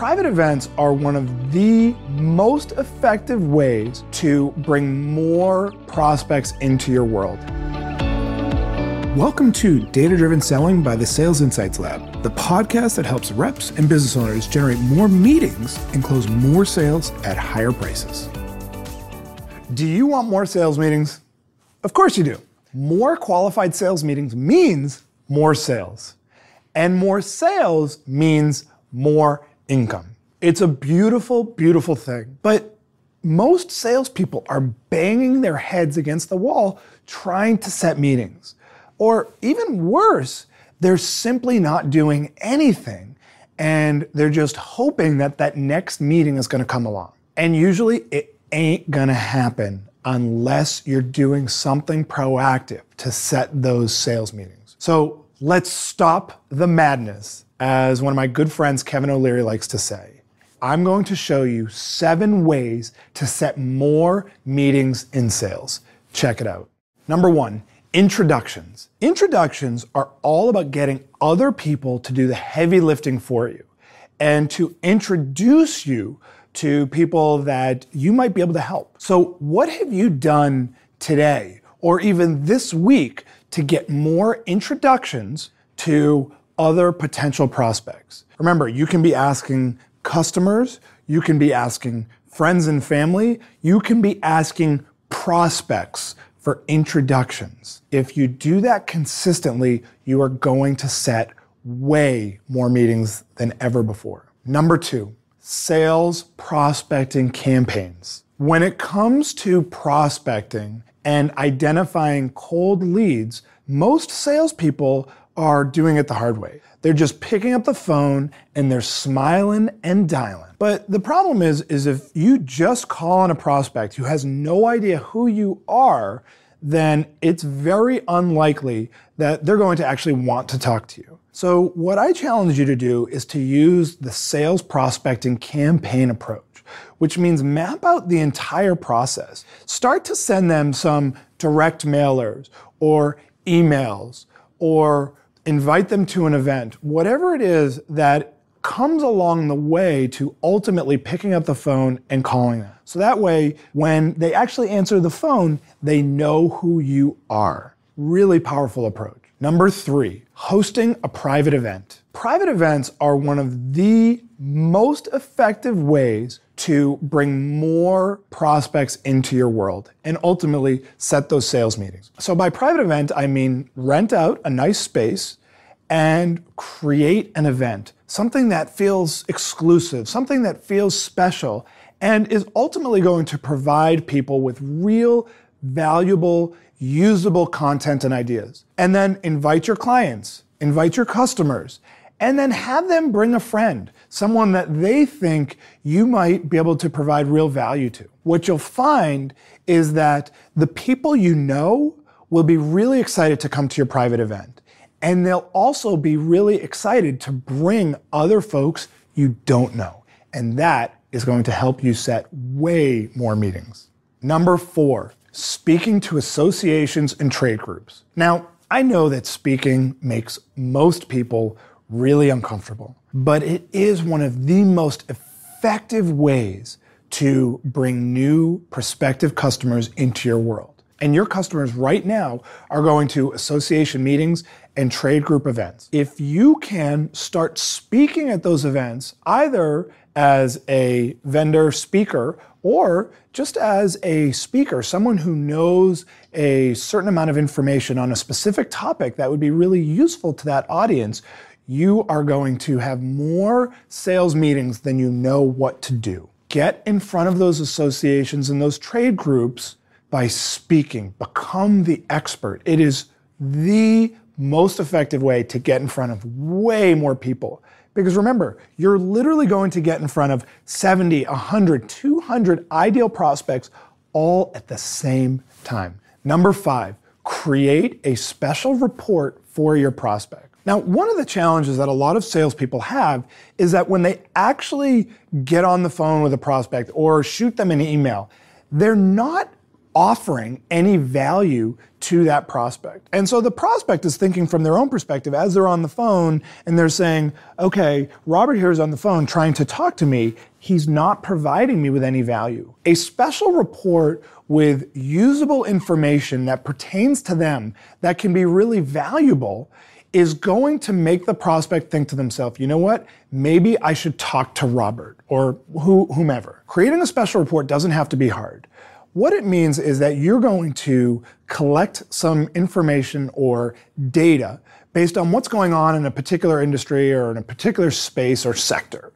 private events are one of the most effective ways to bring more prospects into your world. Welcome to Data Driven Selling by the Sales Insights Lab, the podcast that helps reps and business owners generate more meetings and close more sales at higher prices. Do you want more sales meetings? Of course you do. More qualified sales meetings means more sales. And more sales means more income. It's a beautiful, beautiful thing. But most salespeople are banging their heads against the wall trying to set meetings. Or even worse, they're simply not doing anything and they're just hoping that that next meeting is going to come along. And usually it ain't going to happen unless you're doing something proactive to set those sales meetings. So let's stop the madness as one of my good friends, Kevin O'Leary, likes to say, I'm going to show you seven ways to set more meetings in sales. Check it out. Number one, introductions. Introductions are all about getting other people to do the heavy lifting for you and to introduce you to people that you might be able to help. So, what have you done today or even this week to get more introductions to other potential prospects. Remember, you can be asking customers, you can be asking friends and family, you can be asking prospects for introductions. If you do that consistently, you are going to set way more meetings than ever before. Number two, sales prospecting campaigns. When it comes to prospecting and identifying cold leads, most salespeople are doing it the hard way. They're just picking up the phone and they're smiling and dialing. But the problem is, is if you just call on a prospect who has no idea who you are, then it's very unlikely that they're going to actually want to talk to you. So what I challenge you to do is to use the sales prospecting campaign approach which means map out the entire process. Start to send them some direct mailers or emails or invite them to an event, whatever it is that comes along the way to ultimately picking up the phone and calling them. So that way, when they actually answer the phone, they know who you are. Really powerful approach. Number three, hosting a private event. Private events are one of the most effective ways to bring more prospects into your world and ultimately set those sales meetings. So, by private event, I mean rent out a nice space and create an event, something that feels exclusive, something that feels special, and is ultimately going to provide people with real, valuable, usable content and ideas. And then invite your clients, invite your customers, and then have them bring a friend, someone that they think you might be able to provide real value to. What you'll find is that the people you know will be really excited to come to your private event. And they'll also be really excited to bring other folks you don't know. And that is going to help you set way more meetings. Number four, speaking to associations and trade groups. Now, I know that speaking makes most people really uncomfortable. But it is one of the most effective ways to bring new prospective customers into your world. And your customers right now are going to association meetings and trade group events. If you can start speaking at those events, either as a vendor speaker or just as a speaker, someone who knows a certain amount of information on a specific topic that would be really useful to that audience, you are going to have more sales meetings than you know what to do. Get in front of those associations and those trade groups by speaking. Become the expert. It is the most effective way to get in front of way more people. Because remember, you're literally going to get in front of 70, 100, 200 ideal prospects all at the same time. Number five, create a special report for your prospect. Now, one of the challenges that a lot of salespeople have is that when they actually get on the phone with a prospect or shoot them an email, they're not offering any value to that prospect. And so the prospect is thinking from their own perspective as they're on the phone and they're saying, okay, Robert here is on the phone trying to talk to me. He's not providing me with any value. A special report with usable information that pertains to them that can be really valuable is going to make the prospect think to themselves, you know what? Maybe I should talk to Robert or whomever. Creating a special report doesn't have to be hard. What it means is that you're going to collect some information or data based on what's going on in a particular industry or in a particular space or sector.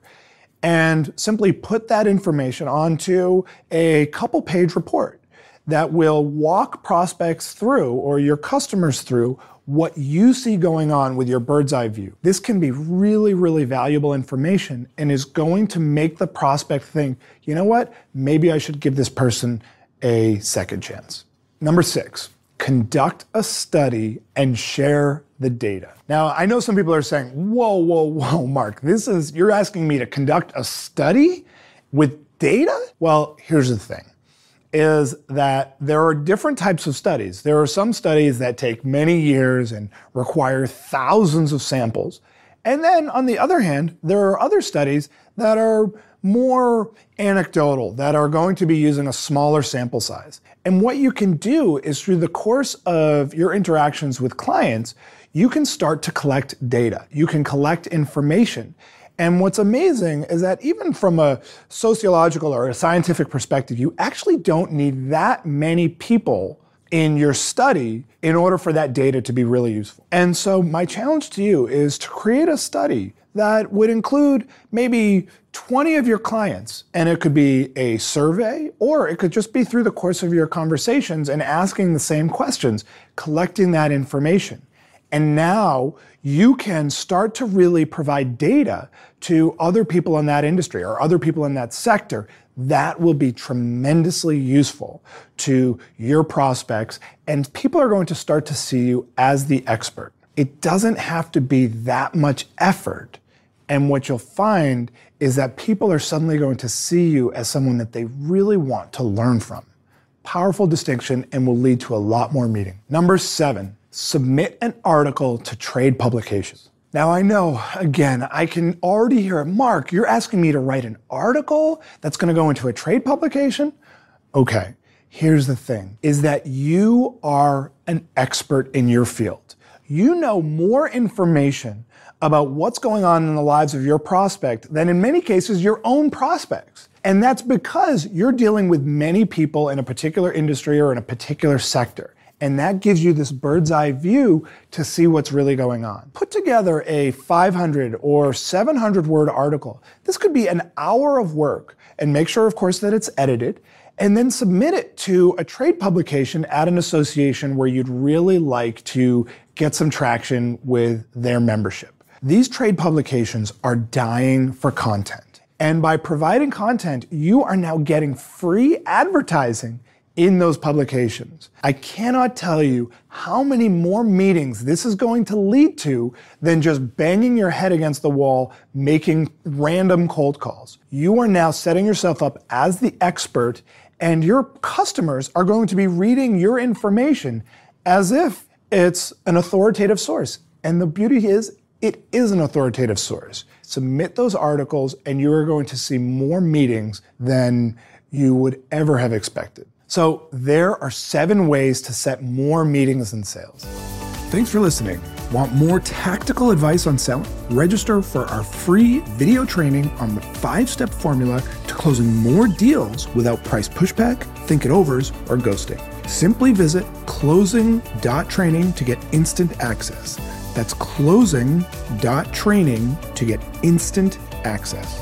And simply put that information onto a couple page report that will walk prospects through or your customers through what you see going on with your bird's eye view. This can be really, really valuable information and is going to make the prospect think, you know what, maybe I should give this person a second chance. Number six, conduct a study and share the data. Now, I know some people are saying, whoa, whoa, whoa, Marc, this is, you're asking me to conduct a study with data? Well, here's the thing is that there are different types of studies. There are some studies that take many years and require thousands of samples. And then on the other hand, there are other studies that are more anecdotal, that are going to be using a smaller sample size. And what you can do is through the course of your interactions with clients, you can start to collect data. You can collect information. And what's amazing is that even from a sociological or a scientific perspective, you actually don't need that many people in your study in order for that data to be really useful. And so my challenge to you is to create a study that would include maybe 20 of your clients. And it could be a survey, or it could just be through the course of your conversations and asking the same questions, collecting that information. And now you can start to really provide data to other people in that industry or other people in that sector. That will be tremendously useful to your prospects, and people are going to start to see you as the expert. It doesn't have to be that much effort. And what you'll find is that people are suddenly going to see you as someone that they really want to learn from. Powerful distinction and will lead to a lot more meeting. Number seven, submit an article to trade publications. Now, I know, again, I can already hear it. Marc, you're asking me to write an article that's going to go into a trade publication? Okay, here's the thing is that you are an expert in your field. You know more information about what's going on in the lives of your prospect than in many cases your own prospects. And that's because you're dealing with many people in a particular industry or in a particular sector. And that gives you this bird's eye view to see what's really going on. Put together a 500 or 700 word article. This could be an hour of work and make sure, of course, that it's edited and then submit it to a trade publication at an association where you'd really like to get some traction with their membership. These trade publications are dying for content. And by providing content, you are now getting free advertising in those publications. I cannot tell you how many more meetings this is going to lead to than just banging your head against the wall, making random cold calls. You are now setting yourself up as the expert, and your customers are going to be reading your information as if it's an authoritative source. And the beauty is, it is an authoritative source. Submit those articles, and you are going to see more meetings than you would ever have expected. So there are seven ways to set more meetings and sales. Thanks for listening. Want more tactical advice on selling? Register for our free video training on the five step formula to closing more deals without price pushback, think it overs, or ghosting. Simply visit closing.training to get instant access. That's closing.training to get instant access.